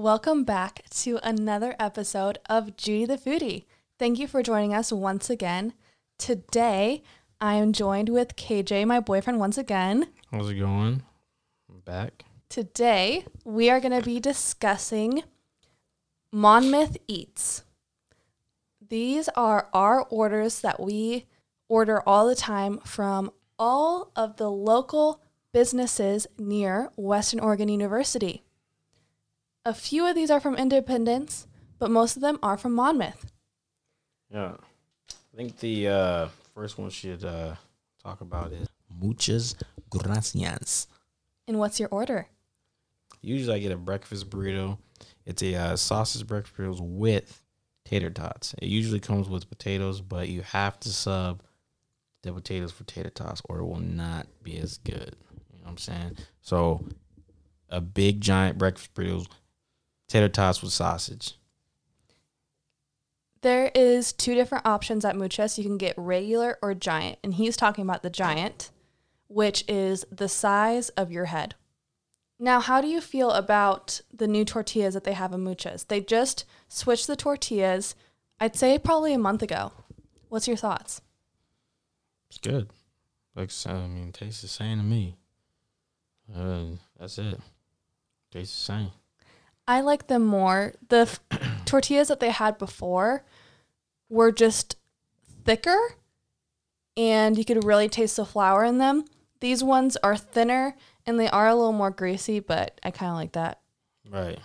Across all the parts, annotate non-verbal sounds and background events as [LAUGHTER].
welcome back to another episode of Judy the Foody. Thank you for joining us once again. Today, I am joined with KJ, my boyfriend, once again. How's it going? I'm back. Today, we are going to be discussing Monmouth Eats. These are our orders that we order all the time from all of the local businesses near Western Oregon University. A few of these are from Independence, but most of them are from Monmouth. Yeah. I think the uh, first one should uh, talk about is muchas gracias. And what's your order? Usually I get a breakfast burrito. It's a uh, sausage breakfast burrito with tater tots. It usually comes with potatoes, but you have to sub the potatoes for tater tots or it will not be as good. You know what I'm saying? So a big giant breakfast burrito, tater tots with sausage. There is two different options at Muchas. You can get regular or giant, and he's talking about the giant, which is the size of your head. Now, how do you feel about the new tortillas that they have in Muchas? They just switched the tortillas, I'd say probably a month ago. What's your thoughts? It's good. Like I mean, tastes the same to me. Uh, that's it. Tastes the same. I like them more. The f- [CLEARS THROAT] tortillas that they had before were just thicker and you could really taste the flour in them. These ones are thinner and they are a little more greasy, but I kind of like that. Right.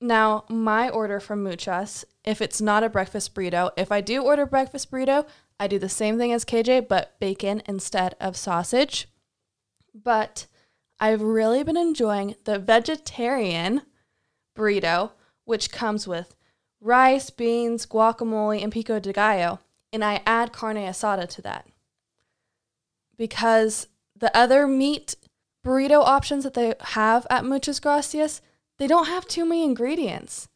Now, my order from Muchas, if it's not a breakfast burrito, if I do order breakfast burrito, I do the same thing as KJ, but bacon instead of sausage. But I've really been enjoying the vegetarian burrito, which comes with rice, beans, guacamole, and pico de gallo. And I add carne asada to that. Because the other meat burrito options that they have at Muchas Gracias, they don't have too many ingredients.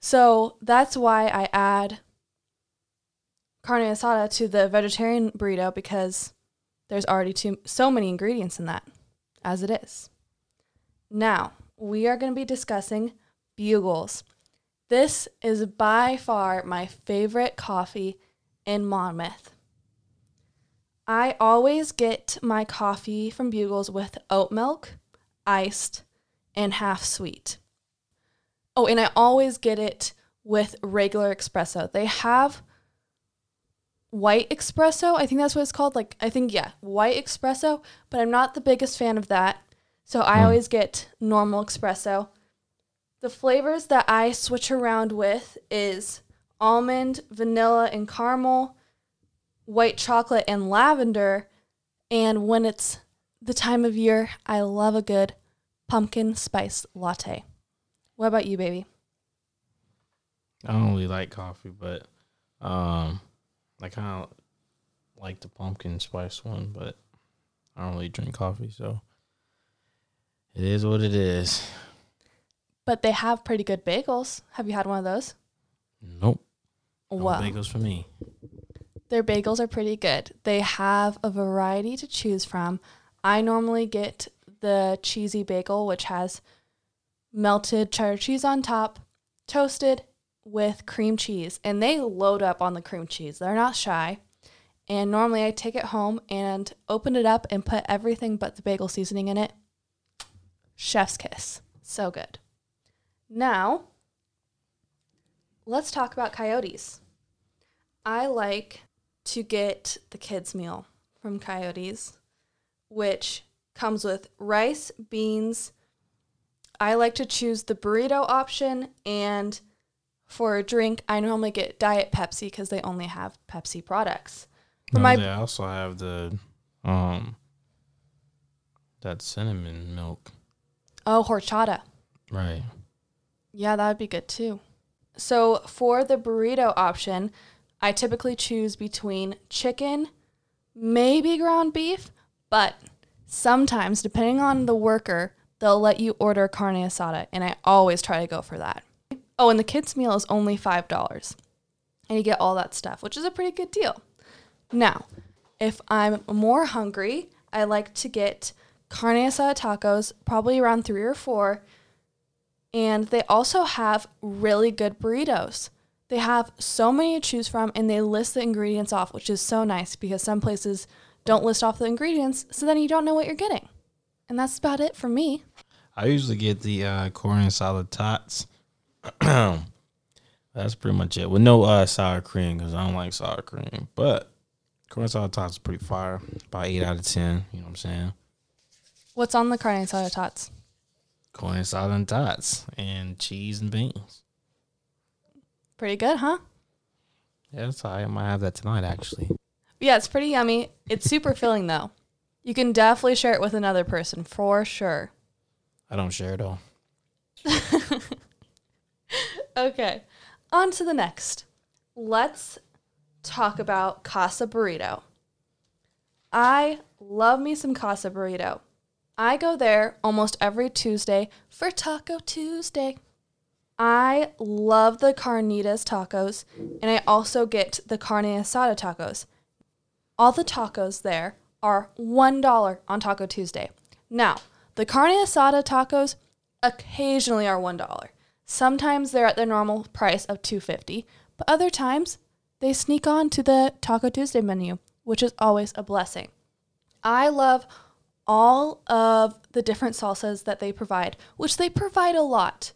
So that's why I add carne asada to the vegetarian burrito because there's already too so many ingredients in that as it is. Now, we are going to be discussing Bugles. This is by far my favorite coffee in Monmouth. I always get my coffee from Bugles with oat milk, iced, and half sweet. Oh, and I always get it with regular espresso. They have white espresso. I think that's what it's called. Like, I think, yeah, white espresso, but I'm not the biggest fan of that. So I Hmm. always get normal espresso. The flavors that I switch around with is almond, vanilla, and caramel, white chocolate, and lavender. And when it's the time of year, I love a good pumpkin spice latte. What about you, baby? I don't really like coffee, but um, I kind of like the pumpkin spice one, but I don't really drink coffee, so it is what it is. But they have pretty good bagels. Have you had one of those? Nope. No Wow. bagels for me. Their bagels are pretty good. They have a variety to choose from. I normally get the cheesy bagel, which has melted cheddar cheese on top, toasted with cream cheese, and they load up on the cream cheese. They're not shy. And normally I take it home and open it up and put everything but the bagel seasoning in it. Chef's kiss. So good. Now, let's talk about coyotes. I like to get the kids' meal from Coyotes, which comes with rice, beans. I like to choose the burrito option, and for a drink, I normally get Diet Pepsi because they only have Pepsi products. For No, my they also have the um that cinnamon milk. Oh horchata, Right. yeah, that would be good too. So for the burrito option, I typically choose between chicken, maybe ground beef, but sometimes, depending on the worker, they'll let you order carne asada, and I always try to go for that. Oh, and the kids' meal is only $5, and you get all that stuff, which is a pretty good deal. Now, if I'm more hungry, I like to get carne asada tacos, probably around three or four, And they also have really good burritos. They have so many to choose from and they list the ingredients off, which is so nice because some places don't list off the ingredients, so then you don't know what you're getting. And that's about it for me. I usually get the uh, carne asada tots. [CLEARS THROAT] That's pretty much it. With no uh, sour cream because I don't like sour cream. But carne asada tots is pretty fire. About eight out of ten. You know what I'm saying? What's on the carne asada tots? Carne asada and tots and cheese and beans. Pretty good, huh? Yeah, that's all right. I might have that tonight actually. Yeah, it's pretty yummy. It's super filling though. You can definitely share it with another person for sure. I don't share though. [LAUGHS] Okay, on to the next. Let's talk about Casa Burrito. I love me some Casa Burrito. I go there almost every Tuesday for Taco Tuesday. I love the carnitas tacos, and I also get the carne asada tacos. All the tacos there are $1 on Taco Tuesday. Now, the carne asada tacos occasionally are $1. Sometimes they're at their normal price of 250, but other times they sneak on to the Taco Tuesday menu, which is always a blessing. I love all of the different salsas that they provide, which they provide a lot,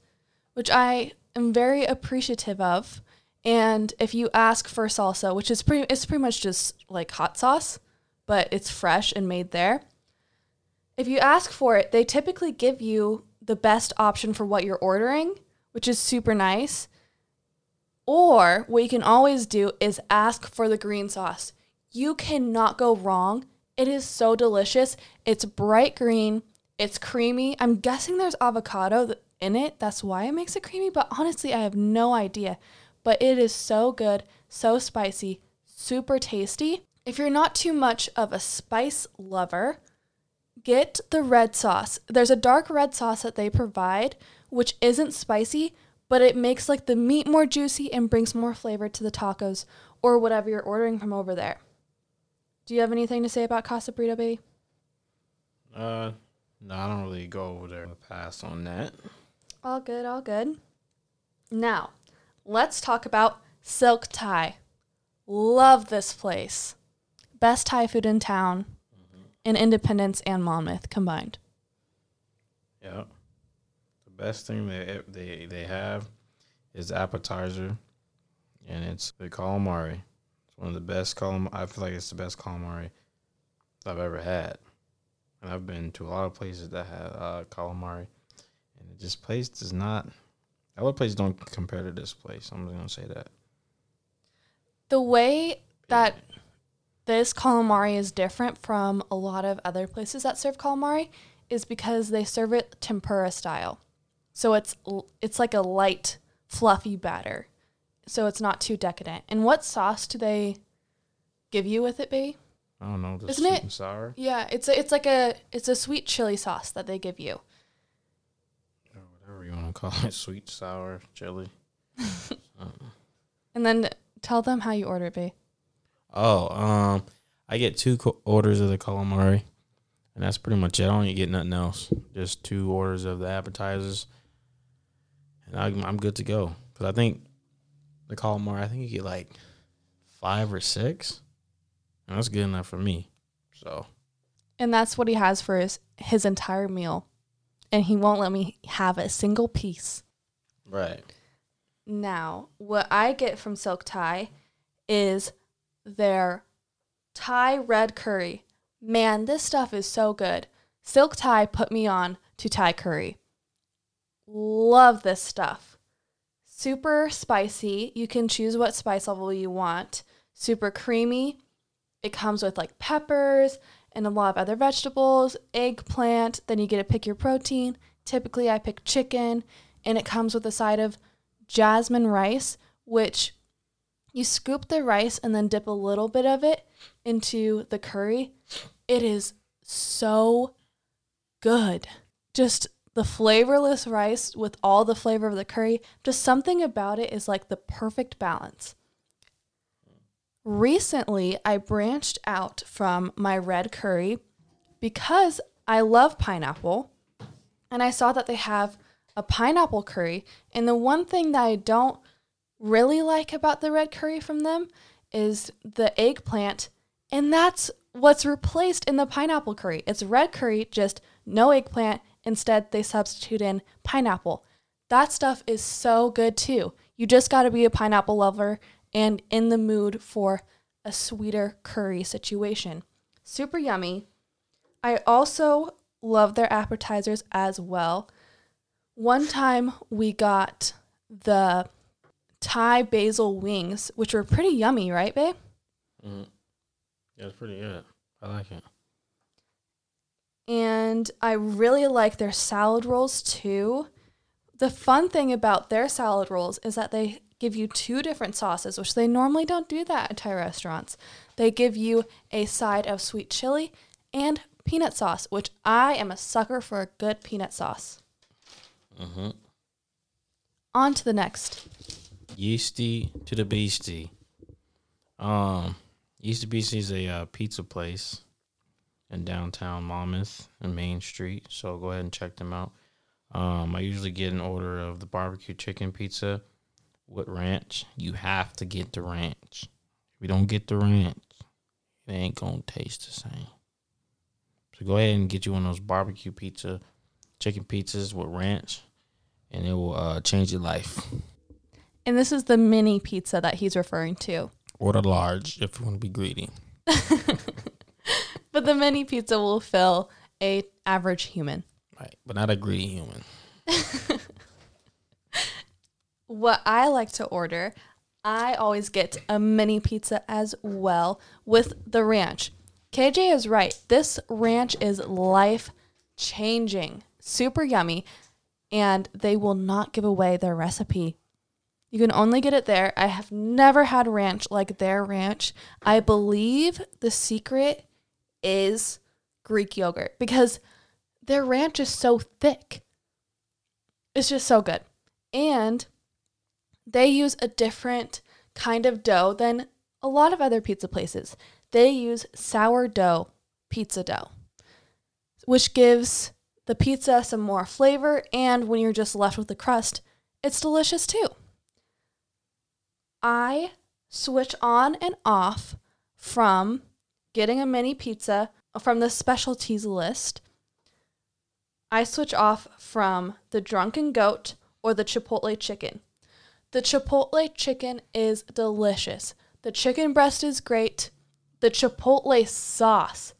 which I am very appreciative of. And if you ask for salsa, which is pretty it's pretty much just like hot sauce, but it's fresh and made there. If you ask for it, they typically give you the best option for what you're ordering, which is super nice. Or what you can always do is ask for the green sauce. You cannot go wrong. It is so delicious. It's bright green, it's creamy. I'm guessing there's avocado in it. That's why it makes it creamy, but honestly, I have no idea. But it is so good, so spicy, super tasty. If you're not too much of a spice lover, get the red sauce. There's a dark red sauce that they provide, which isn't spicy, but it makes like the meat more juicy and brings more flavor to the tacos or whatever you're ordering from over there. Do you have anything to say about Casa Burrito, baby? Uh, no, I don't really go over there. Pass on that. All good, all good. Now, let's talk about Silk Thai. Love this place. Best Thai food in town, in Independence and Monmouth combined. Yeah. The best thing they they they have is the appetizer, and it's the calamari. It's one of the best calam. I feel like it's the best calamari I've ever had, and I've been to a lot of places that have uh, calamari, and this place does not. Other places don't compare to this place. I'm just gonna say that. The way that this calamari is different from a lot of other places that serve calamari is because they serve it tempura style. So it's it's like a light fluffy batter. So it's not too decadent. And what sauce do they give you with it, babe? I don't know. Isn't sweet it- and sour. Yeah, it's a, it's like a it's a sweet chili sauce that they give you. or whatever you want to call it, [LAUGHS] sweet, sour, chili. And then tell them how you order it, babe. Oh, um, I get two co- orders of the calamari, and that's pretty much it. I don't get nothing else. Just two orders of the appetizers, and I'm, I'm good to go. Cause I think the calamari, I think you get like five or six, and that's good enough for me. So And that's what he has for his his entire meal. And he won't let me have a single piece. right, Now, what I get from Silk Thai is their Thai red curry. Man, this stuff is so good. Silk Thai put me on to Thai curry. Love this stuff. Super spicy. You can choose what spice level you want. Super creamy. It comes with like peppers and a lot of other vegetables, eggplant. Then you get to pick your protein. Typically, I pick chicken, and it comes with a side of jasmine rice, which you scoop the rice and then dip a little bit of it into the curry. It is so good. Just the flavorless rice with all the flavor of the curry, just something about it is like the perfect balance. Recently, I branched out from my red curry because I love pineapple and I saw that they have a pineapple curry. And the one thing that I don't really like about the red curry from them is the eggplant, and that's what's replaced in the pineapple curry. It's red curry, just no eggplant. Instead, they substitute in pineapple. That stuff is so good too. You just got to be a pineapple lover and in the mood for a sweeter curry situation. Super yummy. I also love their appetizers as well. One time we got the Thai basil wings, which were pretty yummy, right, babe? Mm-hmm. Yeah, it's pretty good. I like it. And I really like their salad rolls too. The fun thing about their salad rolls is that they give you two different sauces, which they normally don't do that at Thai restaurants. They give you a side of sweet chili and peanut sauce, which I am a sucker for a good peanut sauce. Mm-hmm. On to the next. Yeasty to the Beastie. Um, Yeasty Beastie is a uh, pizza place in downtown Monmouth and Main Street. So go ahead and check them out. Um, I usually get an order of the barbecue chicken pizza with ranch. You have to get the ranch. If you don't get the ranch, it ain't gonna taste the same. So go ahead and get you one of those barbecue pizza, chicken pizzas with ranch, and it will uh, change your life. And this is the mini pizza that he's referring to. Order large if you want to be greedy. [LAUGHS] but the mini pizza will fill a average human. Right, but not a greedy human. [LAUGHS] what I like to order, I always get a mini pizza as well with the ranch. KJ is right. This ranch is life changing, super yummy, and they will not give away their recipe. You can only get it there. I have never had ranch like their ranch. I believe the secret is Greek yogurt because their ranch is so thick. It's just so good. And they use a different kind of dough than a lot of other pizza places. They use sourdough pizza dough, which gives the pizza some more flavor. And when you're just left with the crust, it's delicious too. I switch on and off from getting a mini pizza from the specialties list. I switch off from the drunken goat or the chipotle chicken. The chipotle chicken is delicious. The chicken breast is great. The chipotle sauce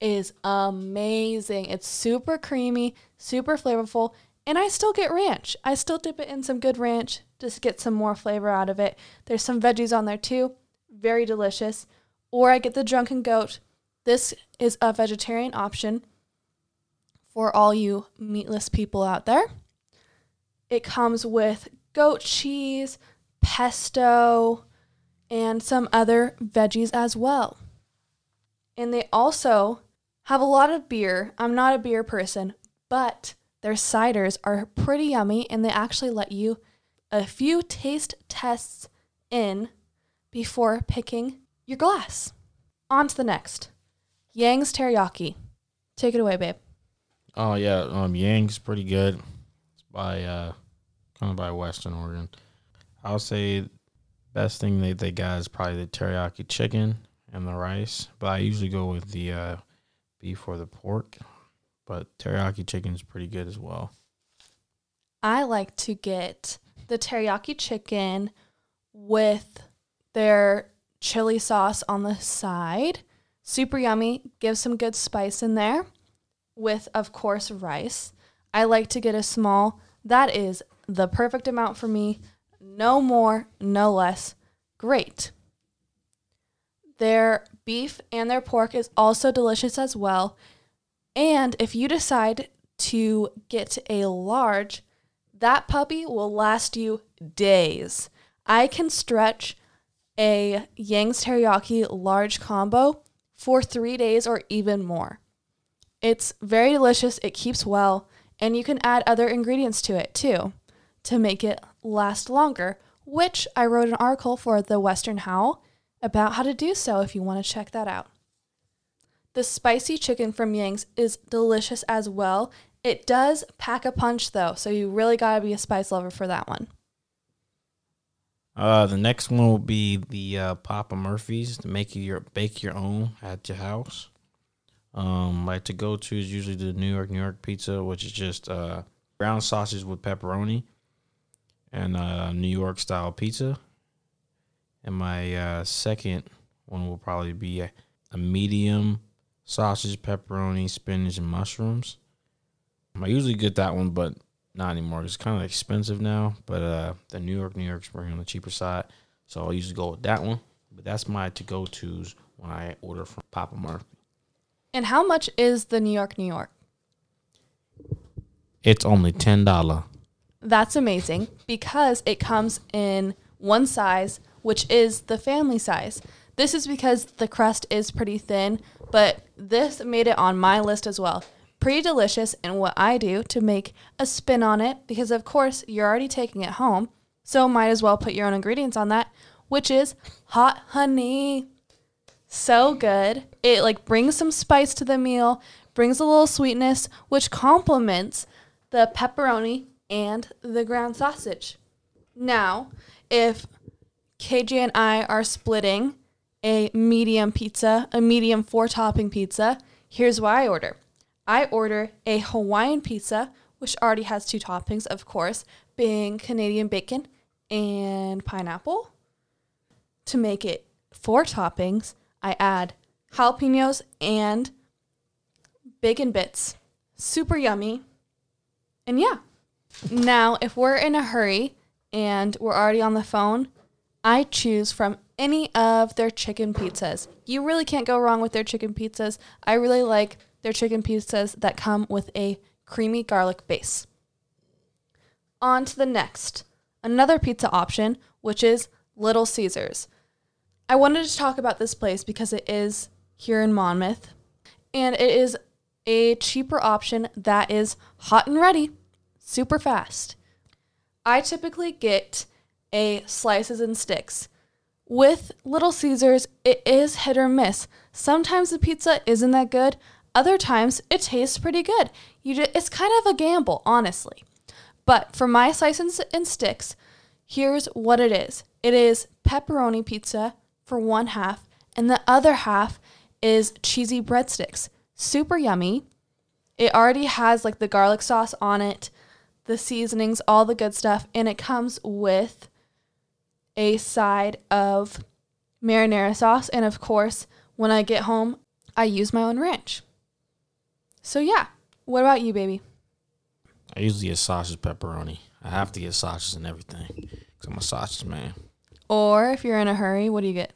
is amazing. It's super creamy, super flavorful, and I still get ranch. I still dip it in some good ranch just get some more flavor out of it. There's some veggies on there too. Very delicious. Or I get the drunken goat. This is a vegetarian option for all you meatless people out there. It comes with goat cheese, pesto, and some other veggies as well. And they also have a lot of beer. I'm not a beer person, but their ciders are pretty yummy and they actually let you a few taste tests in before picking your glass. On to the next. Yang's teriyaki. Take it away, babe. Oh yeah, um, Yang's pretty good. It's by uh, kind of by Western Oregon. I'll say best thing that they got is probably the teriyaki chicken and the rice. But I usually go with the uh, beef or the pork. But teriyaki chicken is pretty good as well. I like to get the teriyaki chicken with their chili sauce on the side. Super yummy. Give some good spice in there with, of course, rice. I like to get a small. That is the perfect amount for me. No more, no less. Great. Their beef and their pork is also delicious as well. And if you decide to get a large, that puppy will last you days. I can stretch a Yang's Teriyaki large combo for three days or even more. It's very delicious, it keeps well, and you can add other ingredients to it too to make it last longer, which I wrote an article for the Western Howl about how to do so if you want to check that out. The spicy chicken from Yang's is delicious as well, It does pack a punch though, so you really got to be a spice lover for that one. Uh, the next one will be the uh, Papa Murphy's to make your bake your own at your house. Um, like to go to is usually the New York New York pizza, which is just uh, brown sausage with pepperoni and uh, New York style pizza. And my uh, second one will probably be a, a medium sausage, pepperoni, spinach, and mushrooms. I usually get that one, but not anymore. It's kind of expensive now. But uh, the New York, New York's pretty on the cheaper side, so I usually go with that one. But that's my to go tos when I order from Papa Murphy. And how much is the New York, New York? It's only ten dollar. That's amazing because it comes in one size, which is the family size. This is because the crust is pretty thin, but this made it on my list as well. Pretty delicious, and what I do to make a spin on it, because of course you're already taking it home, so might as well put your own ingredients on that, which is hot honey. So good. It like brings some spice to the meal, brings a little sweetness, which complements the pepperoni and the ground sausage. Now, if KJ and I are splitting a medium pizza, a medium four topping pizza, here's what I order. I order a Hawaiian pizza, which already has two toppings, of course, being Canadian bacon and pineapple. To make it four toppings, I add jalapenos and bacon bits. Super yummy. And yeah. Now, if we're in a hurry and we're already on the phone, I choose from any of their chicken pizzas. You really can't go wrong with their chicken pizzas. I really like their chicken pizzas that come with a creamy garlic base. On to the next, another pizza option, which is Little Caesars. I wanted to talk about this place because it is here in Monmouth and it is a cheaper option that is hot and ready, super fast. I typically get a slices and sticks. With Little Caesars, it is hit or miss. Sometimes the pizza isn't that good, other times it tastes pretty good. You just, it's kind of a gamble, honestly. But for my slices and sticks, here's what it is. It is pepperoni pizza for one half, and the other half is cheesy breadsticks. Super yummy. It already has like the garlic sauce on it, the seasonings, all the good stuff, and it comes with a side of marinara sauce. And of course, when I get home, I use my own ranch. So, yeah. What about you, baby? I usually get sausage pepperoni. I have to get sausage and everything because I'm a sausage man. Or if you're in a hurry, what do you get?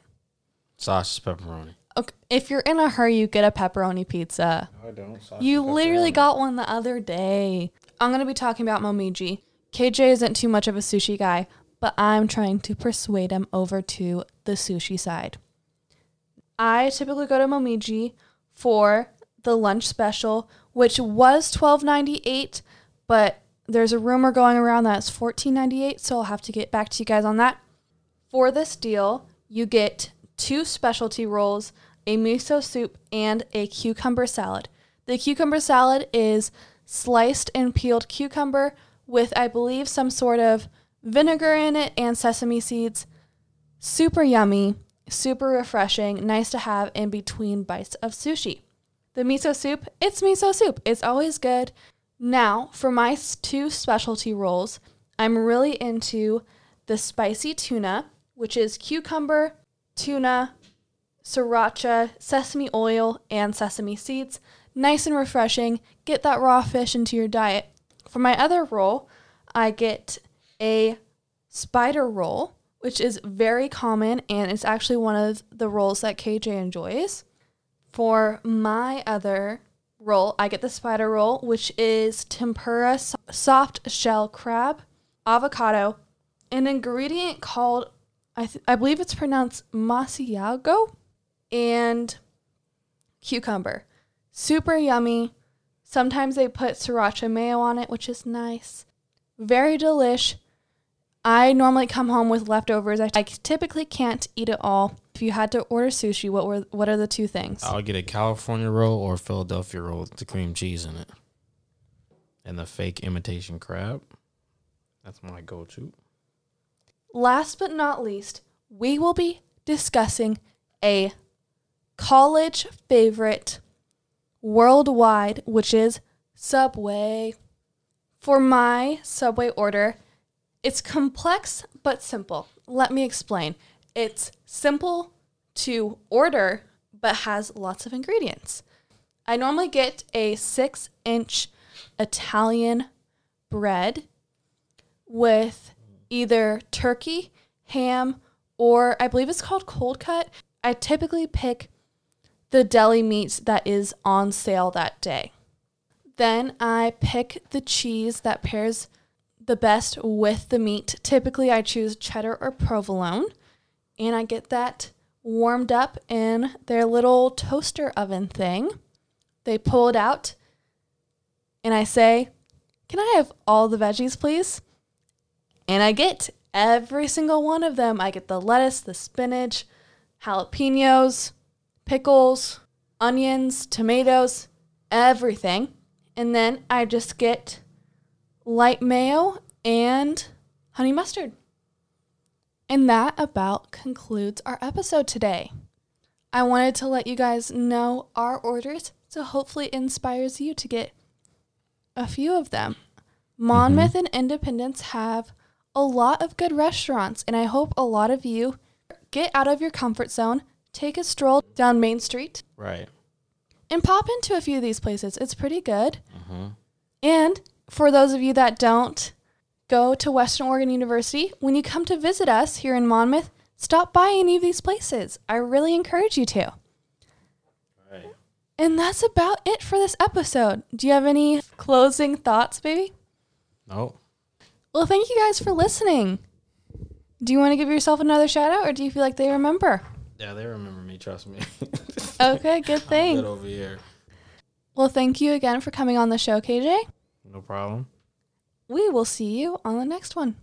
Sausage pepperoni. Okay, if you're in a hurry, you get a pepperoni pizza. No, I don't. Sausage You literally got one the other day. I'm going to be talking about Momiji. KJ isn't too much of a sushi guy, but I'm trying to persuade him over to the sushi side. I typically go to Momiji for the lunch special, which was $12.98, but there's a rumor going around that it's $14.98, so I'll have to get back to you guys on that. For this deal, you get two specialty rolls, a miso soup, and a cucumber salad. The cucumber salad is sliced and peeled cucumber with, I believe, some sort of vinegar in it and sesame seeds. Super yummy, super refreshing, nice to have in between bites of sushi. The miso soup, it's miso soup. It's always good. Now, for my two specialty rolls, I'm really into the spicy tuna, which is cucumber, tuna, sriracha, sesame oil, and sesame seeds. Nice and refreshing. Get that raw fish into your diet. For my other roll, I get a spider roll, which is very common and it's actually one of the rolls that KJ enjoys. For my other roll, I get the spider roll, which is tempura soft shell crab, avocado, an ingredient called I, th- I believe it's pronounced masiago, and cucumber. Super yummy. Sometimes they put sriracha mayo on it, which is nice. Very delish. I normally come home with leftovers. I, I typically can't eat it all. If you had to order sushi, what were what are the two things? I'll get a California roll or a Philadelphia roll with the cream cheese in it. and the fake imitation crab. That's my go-to. Last but not least, we will be discussing a college favorite worldwide, which is Subway. For my Subway order, it's complex but simple. Let me explain. It's simple to order but has lots of ingredients. I normally get a six inch Italian bread with either turkey, ham, or I believe it's called cold cut. I typically pick the deli meat that is on sale that day. Then I pick the cheese that pairs the best with the meat. Typically, I choose cheddar or provolone, and I get that warmed up in their little toaster oven thing. They pull it out, and I say, Can I have all the veggies, please? And I get every single one of them. I get the lettuce, the spinach, jalapenos, pickles, onions, tomatoes, everything. And then I just get light mayo and honey mustard. And that about concludes our episode today. I wanted to let you guys know our orders, so hopefully it inspires you to get a few of them. Monmouth and Independence have a lot of good restaurants, and I hope a lot of you get out of your comfort zone, take a stroll down Main Street, Right. and pop into a few of these places. It's pretty good. Mm-hmm. And for those of you that don't go to Western Oregon University, when you come to visit us here in Monmouth, stop by any of these places. I really encourage you to. Right. And that's about it for this episode. Do you have any closing thoughts, baby? No. Well, thank you guys for listening. Do you want to give yourself another shout out or do you feel like they remember? Yeah, they remember me. Trust me. Okay, good [LAUGHS] thing. good over here. Well, thank you again for coming on the show, KJ. No problem. We will see you on the next one.